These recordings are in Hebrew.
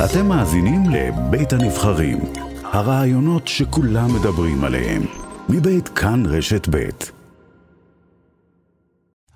אתם מאזינים לבית הנבחרים, הרעיונות שכולם מדברים עליהם, מבית כאן רשת בית.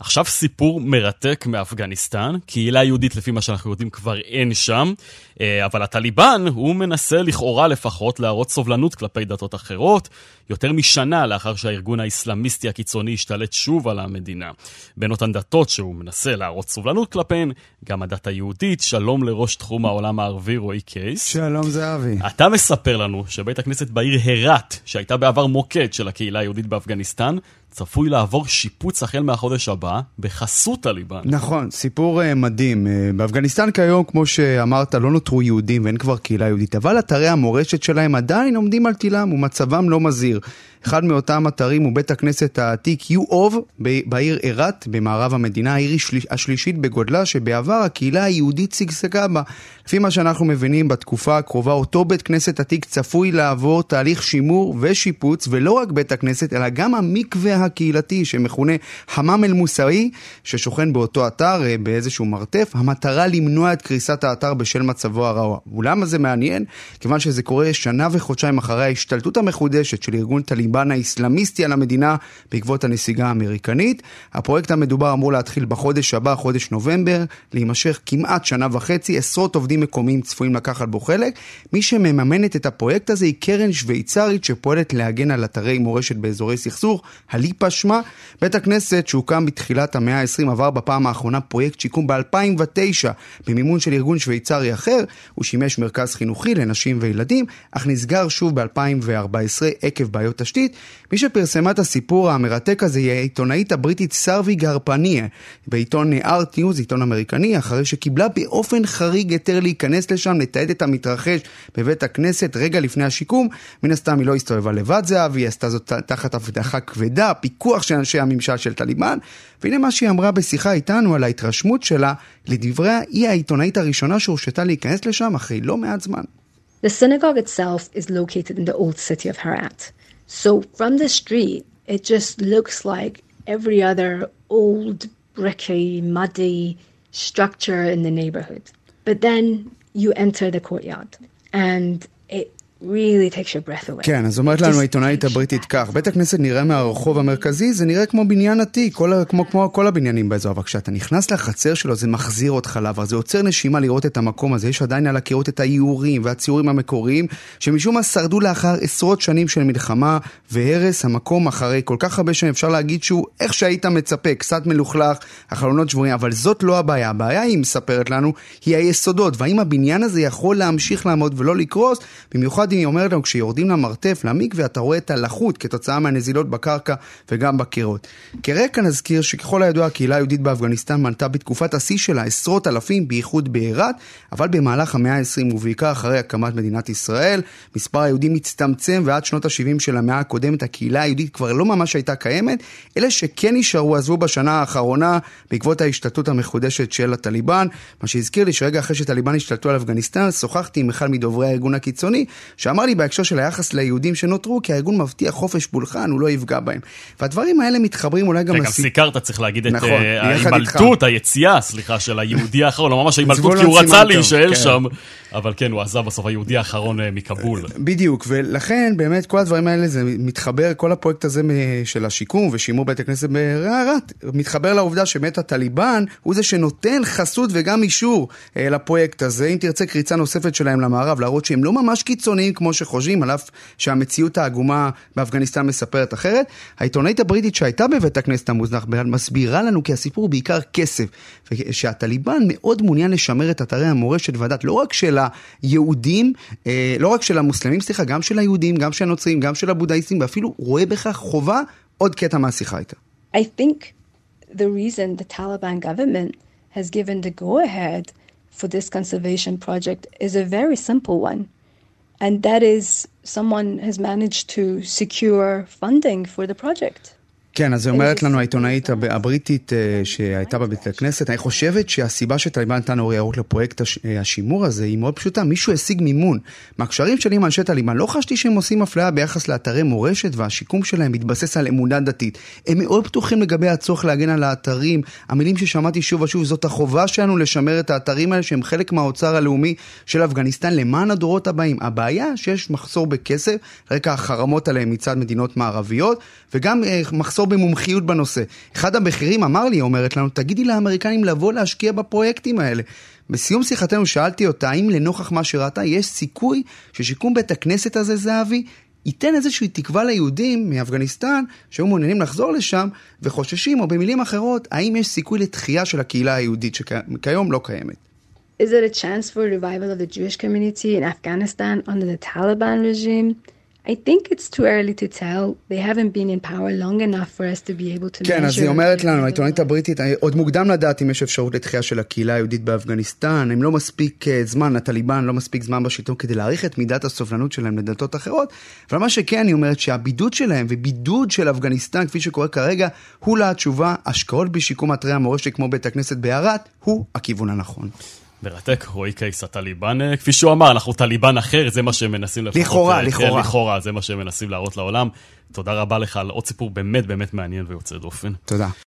עכשיו סיפור מרתק מאפגניסטן, קהילה יהודית לפי מה שאנחנו יודעים כבר אין שם, אה, אבל הטליבן, הוא מנסה לכאורה לפחות להראות סובלנות כלפי דתות אחרות, יותר משנה לאחר שהארגון האסלאמיסטי הקיצוני השתלט שוב על המדינה. בין אותן דתות שהוא מנסה להראות סובלנות כלפיהן, גם הדת היהודית, שלום לראש תחום העולם הערבי רועי קייס. שלום זהבי. אתה מספר לנו שבית הכנסת בעיר הרת, שהייתה בעבר מוקד של הקהילה היהודית באפגניסטן, צפוי לעבור שיפוץ החל מהחודש הבא בחסות טליבן. נכון, סיפור uh, מדהים. Uh, באפגניסטן כיום, כמו שאמרת, לא נותרו יהודים ואין כבר קהילה יהודית, אבל אתרי המורשת שלהם עדיין עומדים על תילם ומצבם לא מזהיר. אחד מאותם אתרים הוא בית הכנסת העתיק יו-אוב בעיר אילת, במערב המדינה, העיר השלישית בגודלה, שבעבר הקהילה היהודית שגשגה בה. לפי מה שאנחנו מבינים, בתקופה הקרובה אותו בית כנסת עתיק צפוי לעבור תהליך שימור ושיפוץ, ולא רק בית הכנסת, אלא גם המקווה הקהילתי, שמכונה חמם אל-מוסאי, ששוכן באותו אתר, אה, באיזשהו מרתף, המטרה למנוע את קריסת האתר בשל מצבו הרעוע. ולמה זה מעניין? כיוון שזה קורה שנה וחודשיים אחרי ההשתלטות המחודשת של ארגון טליבן. הטליבן האיסלאמיסטי על המדינה בעקבות הנסיגה האמריקנית. הפרויקט המדובר אמור להתחיל בחודש הבא, חודש נובמבר, להימשך כמעט שנה וחצי, עשרות עובדים מקומיים צפויים לקחת בו חלק. מי שמממנת את הפרויקט הזה היא קרן שוויצרית שפועלת להגן על אתרי מורשת באזורי סכסוך, הליפה שמה. בית הכנסת שהוקם בתחילת המאה ה-20 עבר בפעם האחרונה פרויקט שיקום ב-2009 במימון של ארגון שוויצרי אחר, הוא שימש מרכז חינוכי לנשים וילדים, אך נסגר שוב ב-2014 עקב בעיות תשתית. הבריטית, מי שפרסמה את הסיפור המרתק הזה היא העיתונאית הבריטית סרווי גרפניה בעיתון Art News, עיתון אמריקני, אחרי שקיבלה באופן חריג היתר להיכנס לשם, לתעד את המתרחש בבית הכנסת רגע לפני השיקום. מן הסתם היא לא הסתובבה לבד זהבי, היא עשתה זאת תחת אבטחה כבדה, פיקוח של אנשי הממשל של טליבן, והנה מה שהיא אמרה בשיחה איתנו על ההתרשמות שלה, לדבריה היא העיתונאית הראשונה שהורשתה להיכנס לשם אחרי לא מעט זמן. The synagogue itself is located in the old city of Herat. So from the street, it just looks like every other old, bricky, muddy structure in the neighborhood. But then you enter the courtyard and it really takes your breath away. כן, אז אומרת לנו העיתונאית הבריטית כך, בית הכנסת נראה מהרחוב המרכזי, זה נראה כמו בניין עתיק, כל, כמו, כמו כל הבניינים באזור, אבל כשאתה נכנס לחצר שלו זה מחזיר אותך לעבר, זה עוצר נשימה לראות את המקום הזה, יש עדיין על הקירות את האיורים והציורים המקוריים, שמשום מה שרדו לאחר עשרות שנים של מלחמה והרס המקום אחרי כל כך הרבה שנים, אפשר להגיד שהוא איך שהיית מצפה, קצת מלוכלך, החלונות שבורים, אבל זאת לא הבעיה, הבעיה היא מספרת לנו, היא היסודות, והאם הבניין הזה יכול להמשיך לעמוד ולא לקרוס, במיוחד היא אומרת לנו, כשיורדים למרתף, למקווה, אתה רואה את הלחות כתוצאה מהנזילות בקרקע וגם בקירות. כרקע נזכיר שככל הידוע הקהילה היהודית באפגניסטן מנתה בתקופת השיא שלה עשרות אלפים, בייחוד בעיראט, אבל במהלך המאה ה-20 ובעיקר אחרי הקמת מדינת ישראל, מספר היהודים הצטמצם ועד שנות ה-70 של המאה הקודמת הקהילה היהודית כבר לא ממש הייתה קיימת, אלה שכן נשארו עזבו בשנה האחרונה בעקבות ההשתלטות המחודשת של הטליבן, מה שהזכיר לי שרגע אחרי שטליבן השתלטו על אפגניסטן, שוחחתי עם אחד מדוברי הארגון הקיצוני, שאמר לי בהקשר של היחס ליהודים שנותרו, כי הארגון מבטיח חופש פולחן, הוא לא יפגע בהם. והדברים האלה מתחברים אולי גם... כן, גם סיקרת, צריך להגיד, נכון, את uh, ההימלטות, היציאה, סליחה, של היהודי האחרון, לא ממש ההימלטות, כי הוא רצה להישאר כן. שם, אבל כן, הוא עזב בסוף, היהודי האחרון uh, מכבול. בדיוק, ולכן באמת כל הדברים האלה, זה מתחבר, כל הפרויקט הזה של השיקום ושימור בית הכנסת ברערת, מתחבר לעובדה שבאמת הטליבן הוא זה שנותן חסות וגם אישור לפרויקט הזה. אם תרצה קריצה נוספת שלהם למערב, להראות שהם לא ממש קיצוניים כמו שחושבים, על אף שהמציאות העגומה באפגניסטן מספרת אחרת. העיתונאית הבריטית שהייתה בבית הכנסת המוזנח באל מסבירה לנו כי הסיפור הוא בעיקר כסף, ושהטליבן מאוד מעוניין לשמר את אתרי המורשת והדת, לא רק של היהודים, אה, לא רק של המוסלמים, סליחה, גם של היהודים, גם של הנוצרים, גם של הבודהיסטים, ואפילו רואה בכך חובה. עוד קטע מהשיחה איתה. I think the reason the Taliban government has given the go-ahead for this conservation project is a very simple one. And that is someone has managed to secure funding for the project. כן, אז אומרת לנו העיתונאית הבריטית אה, שהייתה בבית הכנסת, אני חושבת שהסיבה שטליבן נתן אור ירוק לפרויקט אה, השימור הזה היא מאוד פשוטה, מישהו השיג מימון. מהקשרים שלי עם אנשי טליבן לא חשתי שהם עושים אפליה ביחס לאתרי מורשת והשיקום שלהם מתבסס על אמונה דתית. הם מאוד פתוחים לגבי הצורך להגן על האתרים, המילים ששמעתי שוב ושוב, זאת החובה שלנו לשמר את האתרים האלה שהם חלק מהאוצר הלאומי של אפגניסטן למען הדורות הבאים. הבעיה שיש מחסור בכסף, רקע החרמות עליהם מצד מדינות מערביות, וגם אה, מחסור במומחיות בנושא. אחד הבכירים אמר לי, אומרת לנו, תגידי לאמריקנים לבוא להשקיע בפרויקטים האלה. בסיום שיחתנו שאלתי אותה, האם לנוכח מה שראתה, יש סיכוי ששיקום בית הכנסת הזה, זהבי, ייתן איזושהי תקווה ליהודים מאפגניסטן שהיו מעוניינים לחזור לשם וחוששים, או במילים אחרות, האם יש סיכוי לתחייה של הקהילה היהודית שכיום לא קיימת. Is it a chance for revival of the Jewish community in Afghanistan under the Taliban regime? I think it's too early to tell. They haven't been in power long enough for us to be able to כן, אז היא אומרת לנו, העיתונאית הבריטית, עוד מוקדם לדעת אם יש אפשרות לתחייה של הקהילה היהודית באפגניסטן, הם לא מספיק אה, זמן, הטליבן לא מספיק זמן בשלטון כדי להעריך את מידת הסובלנות שלהם לדתות אחרות, אבל מה שכן, היא אומרת שהבידוד שלהם ובידוד של אפגניסטן, כפי שקורה כרגע, הוא לה התשובה, השקעות בשיקום אתרי המורשת כמו בית הכנסת בערד, הוא הכיוון הנכון. מרתק, רועי קייס הטליבן, אה, כפי שהוא אמר, אנחנו טליבן אחר, זה מה שהם מנסים לפחות... לכאורה, אה, לכאורה. כן, לכאורה, זה מה שהם מנסים להראות לעולם. תודה רבה לך על עוד סיפור באמת באמת מעניין ויוצא דופן. תודה.